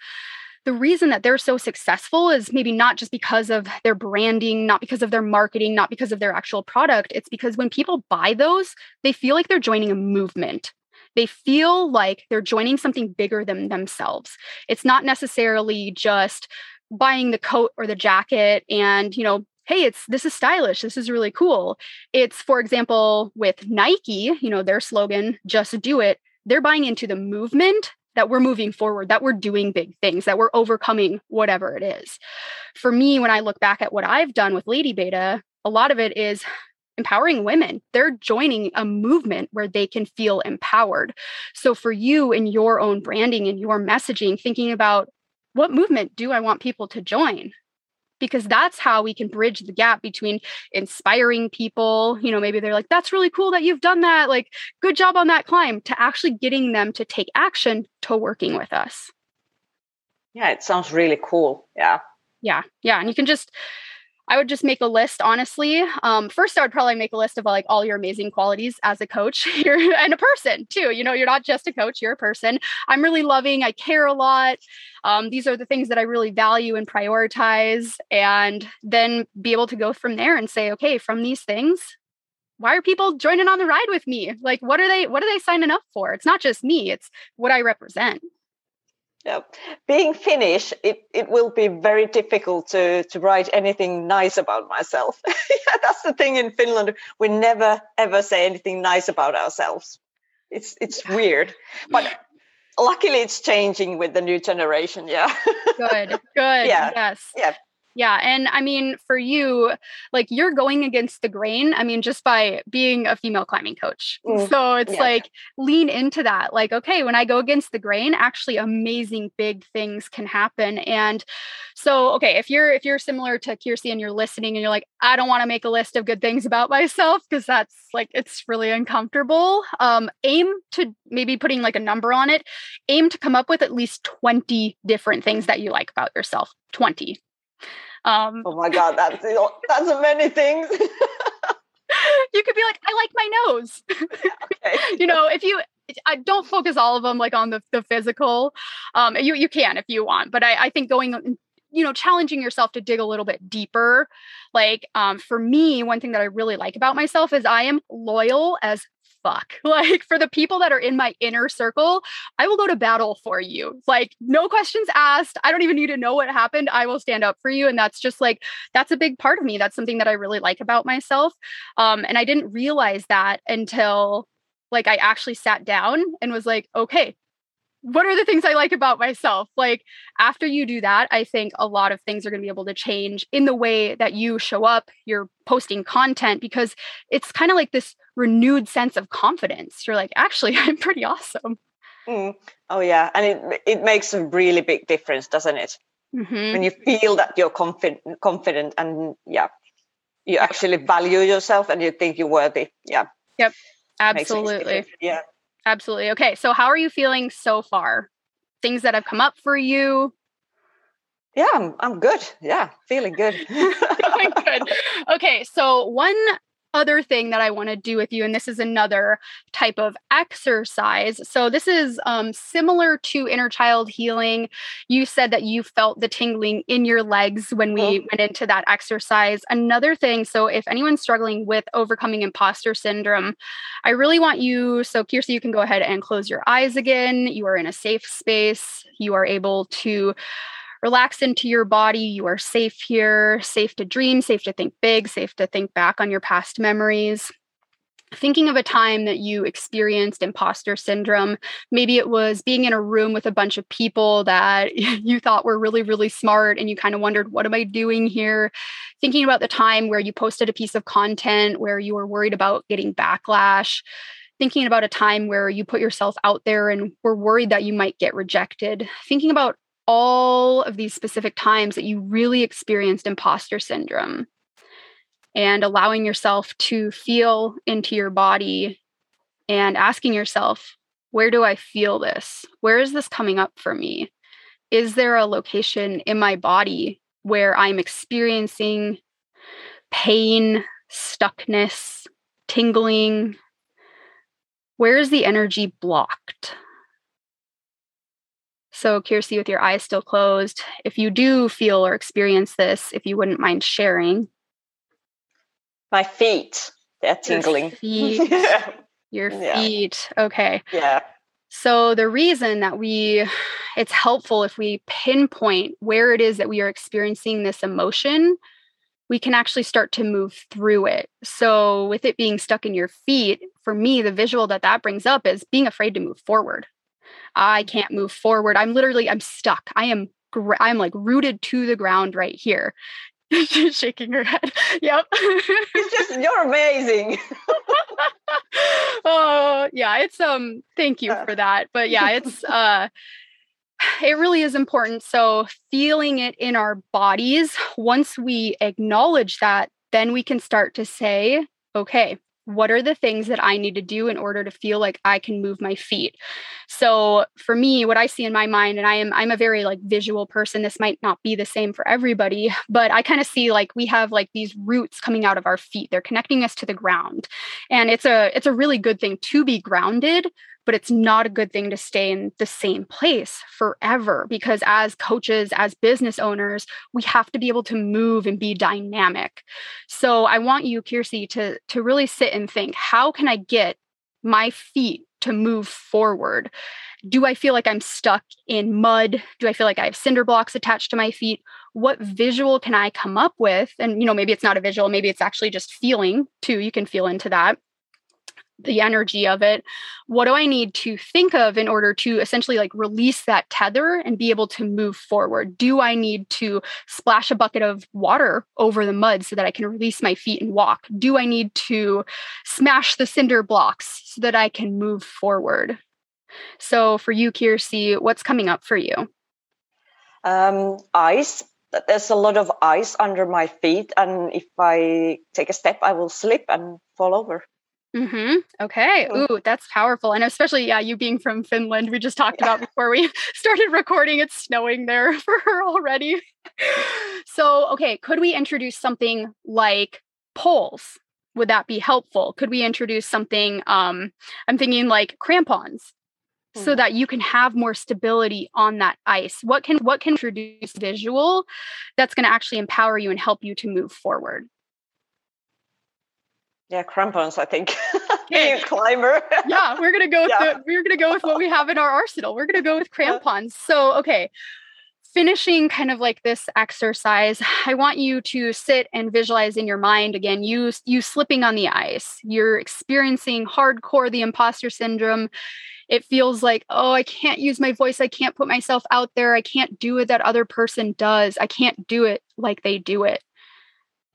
the reason that they're so successful is maybe not just because of their branding, not because of their marketing, not because of their actual product. It's because when people buy those, they feel like they're joining a movement. They feel like they're joining something bigger than themselves. It's not necessarily just buying the coat or the jacket and, you know, hey it's this is stylish this is really cool it's for example with nike you know their slogan just do it they're buying into the movement that we're moving forward, that we're doing big things, that we're overcoming whatever it is. For me, when I look back at what I've done with Lady Beta, a lot of it is empowering women. They're joining a movement where they can feel empowered. So for you in your own branding and your messaging, thinking about what movement do I want people to join? Because that's how we can bridge the gap between inspiring people you know maybe they're like that's really cool that you've done that like good job on that climb to actually getting them to take action to working with us. Yeah it sounds really cool yeah. Yeah yeah and you can just I would just make a list, honestly. Um, first, I would probably make a list of like all your amazing qualities as a coach and a person too. You know, you're not just a coach, you're a person. I'm really loving, I care a lot. Um, these are the things that I really value and prioritize. And then be able to go from there and say, okay, from these things, why are people joining on the ride with me? Like, what are they, what are they signing up for? It's not just me, it's what I represent. Yeah, being Finnish, it, it will be very difficult to, to write anything nice about myself. yeah, that's the thing in Finland. We never ever say anything nice about ourselves. It's it's weird, but luckily it's changing with the new generation. Yeah. good. Good. Yeah. Yes. Yeah. Yeah. And I mean, for you, like you're going against the grain. I mean, just by being a female climbing coach. Mm. So it's yeah. like lean into that. Like, okay, when I go against the grain, actually amazing big things can happen. And so, okay, if you're if you're similar to Kirsi and you're listening and you're like, I don't want to make a list of good things about myself because that's like it's really uncomfortable. Um, aim to maybe putting like a number on it, aim to come up with at least 20 different things that you like about yourself. 20 Um, oh my god, that's that's many things. you could be like, I like my nose. okay. you know, if you I don't focus all of them like on the, the physical. Um, you you can if you want, but I, I think going you know challenging yourself to dig a little bit deeper like um, for me one thing that i really like about myself is i am loyal as fuck. Like for the people that are in my inner circle, I will go to battle for you. Like no questions asked. I don't even need to know what happened. I will stand up for you. And that's just like, that's a big part of me. That's something that I really like about myself. Um, and I didn't realize that until like I actually sat down and was like, okay, what are the things I like about myself? Like after you do that, I think a lot of things are going to be able to change in the way that you show up, you're posting content because it's kind of like this renewed sense of confidence. You're like, actually, I'm pretty awesome. Mm. Oh yeah, and it it makes a really big difference, doesn't it? Mm-hmm. When you feel that you're confident, confident, and yeah, you actually value yourself and you think you're worthy. Yeah. Yep. Absolutely. Yeah. Absolutely. Okay. So, how are you feeling so far? Things that have come up for you? Yeah, I'm, I'm good. Yeah, feeling good. feeling good. Okay. So, one other thing that I want to do with you, and this is another type of exercise. So, this is um, similar to inner child healing. You said that you felt the tingling in your legs when we oh. went into that exercise. Another thing, so if anyone's struggling with overcoming imposter syndrome, I really want you. So, Kirsi, you can go ahead and close your eyes again. You are in a safe space. You are able to relax into your body. You are safe here, safe to dream, safe to think big, safe to think back on your past memories. Thinking of a time that you experienced imposter syndrome. Maybe it was being in a room with a bunch of people that you thought were really, really smart and you kind of wondered, what am I doing here? Thinking about the time where you posted a piece of content where you were worried about getting backlash thinking about a time where you put yourself out there and were worried that you might get rejected, thinking about all of these specific times that you really experienced imposter syndrome and allowing yourself to feel into your body and asking yourself, where do I feel this? Where is this coming up for me? Is there a location in my body where I'm experiencing pain, stuckness, tingling? Where is the energy blocked? So, Kirsi, with your eyes still closed, if you do feel or experience this, if you wouldn't mind sharing. My feet, they're tingling. Your feet. yeah. Your feet. Okay. Yeah. So, the reason that we, it's helpful if we pinpoint where it is that we are experiencing this emotion, we can actually start to move through it. So, with it being stuck in your feet, for me, the visual that that brings up is being afraid to move forward. I can't move forward. I'm literally, I'm stuck. I am, I'm like rooted to the ground right here. She's shaking her head. Yep. it's just you're amazing. oh yeah, it's um thank you for that. But yeah, it's uh it really is important. So feeling it in our bodies, once we acknowledge that, then we can start to say, okay, what are the things that I need to do in order to feel like I can move my feet? So for me, what I see in my mind, and I am I'm a very like visual person. This might not be the same for everybody, but I kind of see like we have like these roots coming out of our feet. They're connecting us to the ground. And it's a it's a really good thing to be grounded, but it's not a good thing to stay in the same place forever because as coaches as business owners we have to be able to move and be dynamic. So i want you Kirsi to to really sit and think how can i get my feet to move forward? Do i feel like i'm stuck in mud? Do i feel like i have cinder blocks attached to my feet? What visual can i come up with? And you know maybe it's not a visual maybe it's actually just feeling too you can feel into that the energy of it what do i need to think of in order to essentially like release that tether and be able to move forward? Do i need to splash a bucket of water over the mud so that i can release my feet and walk? Do i need to smash the cinder blocks so that i can move forward? So for you Kirsi what's coming up for you? Um, ice. There's a lot of ice under my feet and if i take a step i will slip and fall over Mm-hmm. Okay. Ooh, that's powerful. And especially, yeah, you being from Finland, we just talked about before we started recording, it's snowing there for her already. so, okay, could we introduce something like poles? Would that be helpful? Could we introduce something? Um, I'm thinking like crampons, so hmm. that you can have more stability on that ice. What can what can introduce visual that's going to actually empower you and help you to move forward? Yeah, crampons. I think being a climber. yeah, we're gonna go with yeah. the, we're gonna go with what we have in our arsenal. We're gonna go with crampons. So okay, finishing kind of like this exercise, I want you to sit and visualize in your mind again you you slipping on the ice. You're experiencing hardcore the imposter syndrome. It feels like, oh, I can't use my voice. I can't put myself out there. I can't do it that other person does. I can't do it like they do it.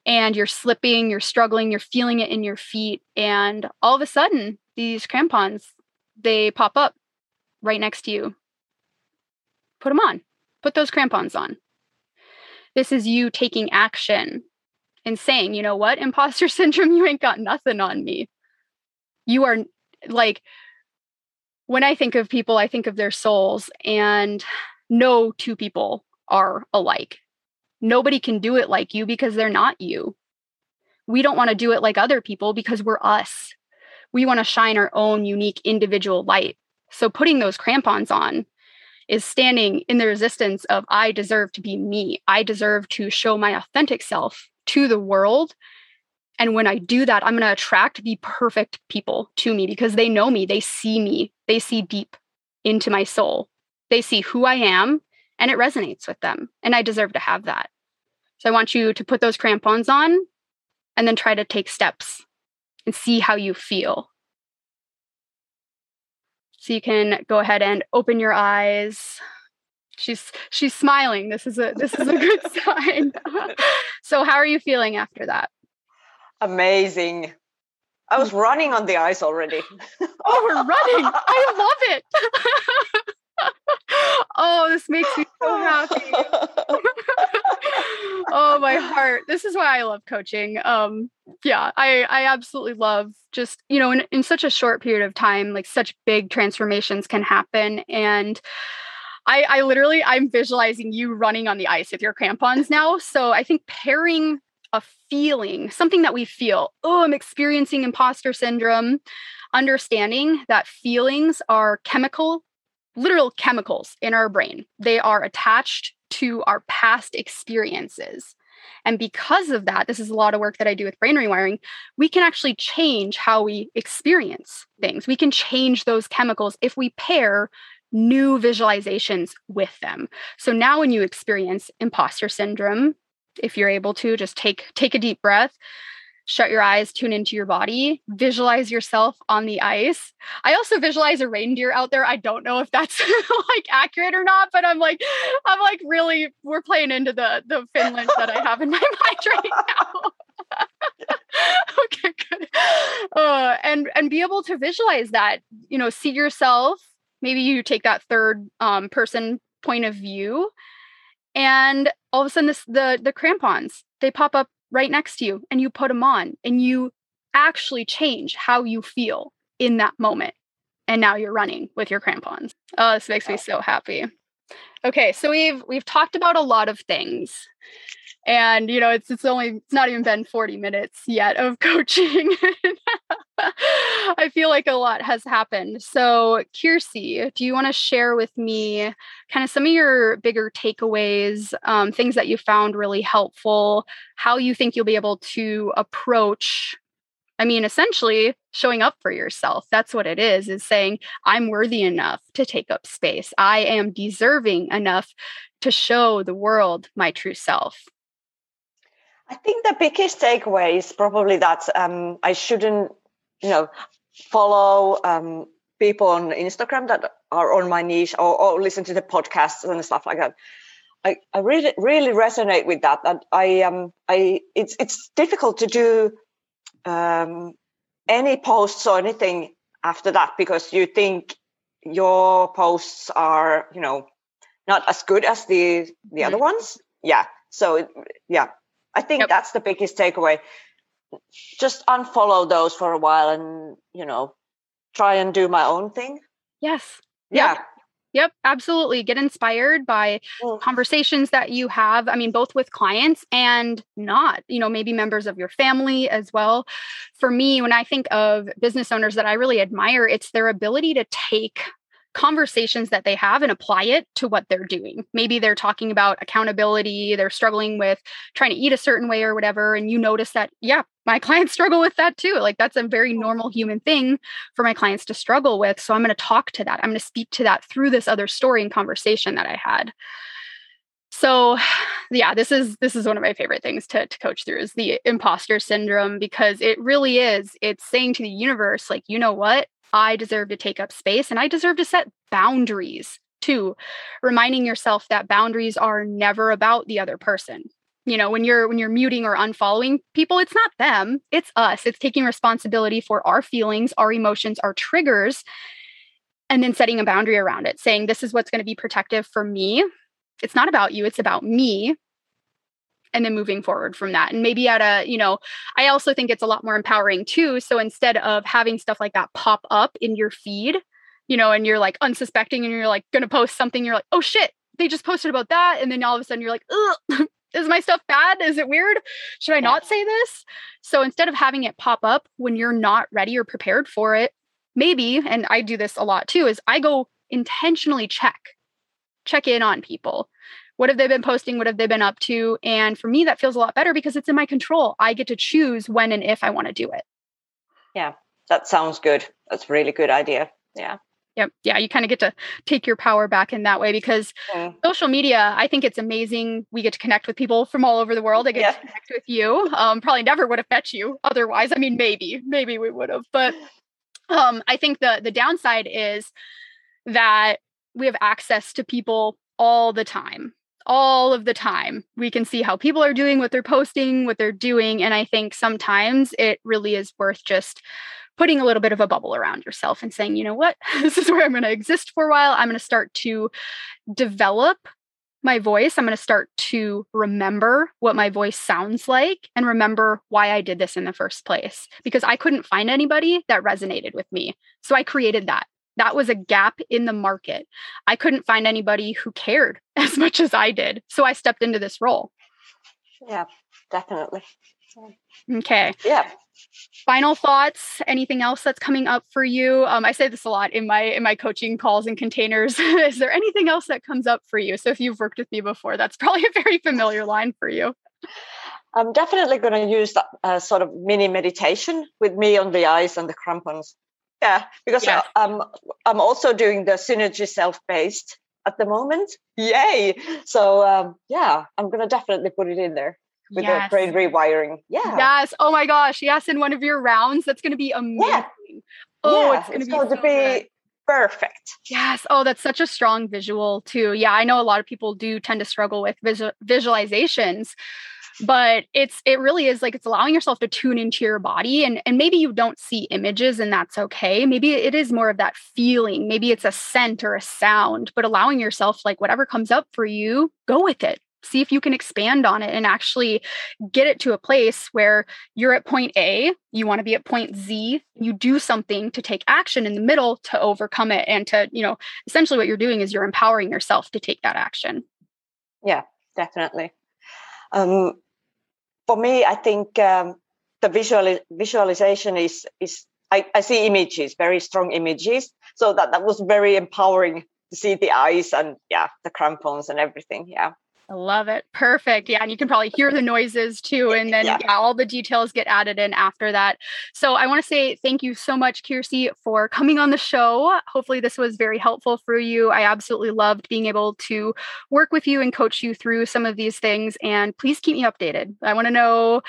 And you're slipping, you're struggling, you're feeling it in your feet. And all of a sudden, these crampons, they pop up right next to you. Put them on Put those crampons on. This is you taking action and saying, you know what, imposter syndrome, you ain't got nothing on me. You are like, when I think of people, I think of their souls, and no two people are alike. Nobody can do it like you because they're not you. We don't want to do it like other people because we're us. We want to shine our own unique individual light. So putting those crampons on is standing in the resistance of I deserve to be me. I deserve to show my authentic self to the world. And when I do that, I'm going to attract the perfect people to me because they know me, they see me, they see deep into my soul. They see who I am and it resonates with them. And I deserve to have that. So I want you to put those crampons on and then try to take steps and see how you feel. So you can go ahead and open your eyes. She's she's smiling. This is a this is a good sign. so how are you feeling after that? Amazing. I was running on the ice already. oh, we're running. I love it. oh, this makes me so happy. Oh, my heart. This is why I love coaching. Um, yeah, I I absolutely love just, you know, in, in such a short period of time, like such big transformations can happen. And I, I literally I'm visualizing you running on the ice with your crampons now. So I think pairing a feeling, something that we feel, oh, I'm experiencing imposter syndrome, understanding that feelings are chemical literal chemicals in our brain. They are attached to our past experiences. And because of that, this is a lot of work that I do with brain rewiring. We can actually change how we experience things. We can change those chemicals if we pair new visualizations with them. So now when you experience imposter syndrome, if you're able to just take take a deep breath, shut your eyes, tune into your body, visualize yourself on the ice. I also visualize a reindeer out there. I don't know if that's like accurate or not, but I'm like, I'm like really, we're playing into the the Finland that I have in my mind right now. okay, good. Uh, and and be able to visualize that, you know, see yourself. Maybe you take that third um, person point of view, and all of a sudden, this the the crampons they pop up right next to you and you put them on and you actually change how you feel in that moment. And now you're running with your crampons. Oh, this makes me so happy. Okay, so we've we've talked about a lot of things. And you know, it's it's only it's not even been 40 minutes yet of coaching. Feel like a lot has happened. So, Kirsi, do you want to share with me kind of some of your bigger takeaways, um, things that you found really helpful, how you think you'll be able to approach? I mean, essentially showing up for yourself. That's what it is, is saying, I'm worthy enough to take up space. I am deserving enough to show the world my true self. I think the biggest takeaway is probably that um, I shouldn't you know, follow um, people on Instagram that are on my niche or, or listen to the podcasts and stuff like that. I, I really really resonate with that. That I um I it's it's difficult to do um, any posts or anything after that because you think your posts are you know not as good as the the mm-hmm. other ones. Yeah. So yeah, I think yep. that's the biggest takeaway just unfollow those for a while and you know try and do my own thing yes yeah Yep, absolutely. Get inspired by mm. conversations that you have. I mean, both with clients and not, you know, maybe members of your family as well. For me, when I think of business owners that I really admire, it's their ability to take conversations that they have and apply it to what they're doing. Maybe they're talking about accountability, they're struggling with trying to eat a certain way or whatever. And you notice that, yeah, my clients struggle with that too. Like that's a very normal human thing for my clients to struggle with. So I'm going to talk to that. I'm going to speak to that through this other story and conversation that I had. So yeah, this is this is one of my favorite things to, to coach through is the imposter syndrome because it really is. It's saying to the universe, like, you know what? I deserve to take up space and I deserve to set boundaries too. Reminding yourself that boundaries are never about the other person. You know, when you're when you're muting or unfollowing people, it's not them, it's us. It's taking responsibility for our feelings, our emotions, our triggers, and then setting a boundary around it, saying this is what's going to be protective for me. It's not about you, it's about me and then moving forward from that. And maybe at a you know i also think it's a lot more empowering too. So instead of having stuff like that pop up in your feed you know and you're like unsuspecting and you're like gonna post something you're like oh shit they just posted about that. And then all of a sudden you're like Ugh, is my stuff bad? Is it weird? Should i not say this? So instead of having it pop up when you're not ready or prepared for it maybe and i do this a lot too is i go intentionally check check in on people what have they been posting? What have they been up to? And for me, that feels a lot better because it's in my control. I get to choose when and if I want to do it. Yeah, that sounds good. That's a really good idea. Yeah. Yep. Yeah. You kind of get to take your power back in that way because mm. social media, I think it's amazing. We get to connect with people from all over the world. I get yeah. to connect with you. Um, probably never would have met you otherwise. I mean, maybe, maybe we would have, but um, I think the the downside is that we have access to people all the time all of the time. We can see how people are doing, what they're posting, what they're doing. And I think sometimes it really is worth just putting a little bit of a bubble around yourself and saying, you know what, this is where I'm going to exist for a while. I'm going to start to develop my voice. I'm going to start to remember what my voice sounds like and remember why I did this in the first place because I couldn't find anybody that resonated with me. So I created that that was a gap in the market. I couldn't find anybody who cared as much as I did. So I stepped into this role. Yeah, definitely. Okay. Yeah. Final thoughts? Anything else that's coming up for you? Um, I say this a lot in my in my coaching calls and containers. Is there anything else that comes up for you? So if you've worked with me before, that's probably a very familiar line for you. I'm definitely going to use that uh, sort of mini meditation with me on the eyes and the crampons yeah because yeah. I, am I'm, I'm also doing the synergy self based at the moment. Yay! So um, yeah i'm gonna definitely put it in there with yes. the brain rewiring. Yeah. Yes. Oh my gosh yes in one of your rounds that's gonna be amazing. Yeah. oh yeah. it's gonna it's be, going so to be perfect. Yes. Oh that's such a strong visual too. Yeah i know a lot of people do tend to struggle with visual, visualizations but it's it really is like it's allowing yourself to tune into your body and and maybe you don't see images and that's okay maybe it is more of that feeling maybe it's a scent or a sound but allowing yourself like whatever comes up for you go with it see if you can expand on it and actually get it to a place where you're at point A, you want to be at point Z, you do something to take action in the middle to overcome it and to, you know, essentially what you're doing is you're empowering yourself to take that action. Yeah, definitely. Um, for me, I think um, the visual visualization is is I, I, see images, very strong images. So that that was very empowering to see the eyes and yeah, the crampons and everything. Yeah. I love it. Perfect. Yeah. And you can probably hear the noises too. And then yeah. yeah. all the details get added in after that. So I want to say thank you so much, Kirsi, for coming on the show. Hopefully, this was very helpful for you. I absolutely loved being able to work with you and coach you through some of these things. And please keep me updated. I want to know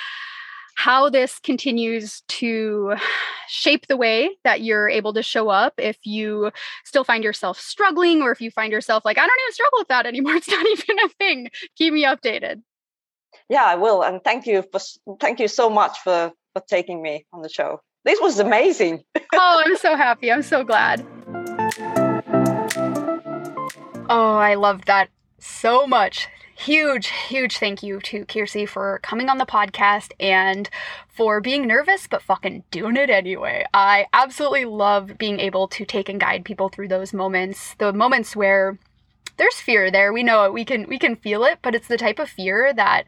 how this continues to shape the way that you're able to show up if you still find yourself struggling or if you find yourself like i don't even struggle with that anymore. It's not even a thing. Keep me updated. Yeah i will and thank you for thank you so much for for taking me on the show. This was amazing. Oh i'm so happy. I'm so glad. Oh i love that so much huge, huge thank you to Kirsi for coming on the podcast and for being nervous, but fucking doing it anyway. I absolutely love being able to take and guide people through those moments, the moments where there's fear there. We know it. We can we can feel it, but it's the type of fear that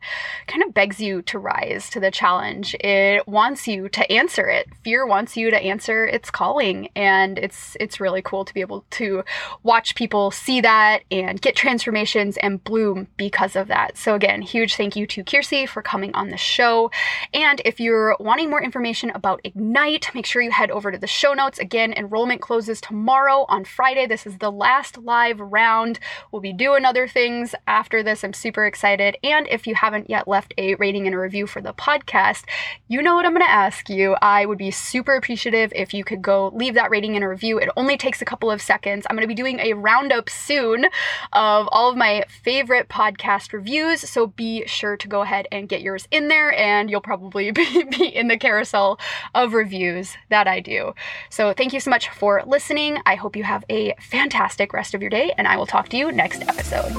kind of begs you to rise to the challenge. It wants you to answer it. Fear wants you to answer its calling, and it's it's really cool to be able to watch people see that and get transformations and bloom because of that. So again, huge thank you to Kirsi for coming on the show. And if you're wanting more information about Ignite, make sure you head over to the show notes. Again, enrollment closes tomorrow on Friday. This is the last live round. We'll be doing other things after this. I'm super excited. And if you haven't yet left a rating and a review for the podcast, you know what I'm going to ask you. I would be super appreciative if you could go leave that rating and a review. It only takes a couple of seconds. I'm going to be doing a roundup soon of all of my favorite podcast reviews. So be sure to go ahead and get yours in there, and you'll probably be, be in the carousel of reviews that I do. So thank you so much for listening. I hope you have a fantastic rest of your day, and I will talk to you next episode.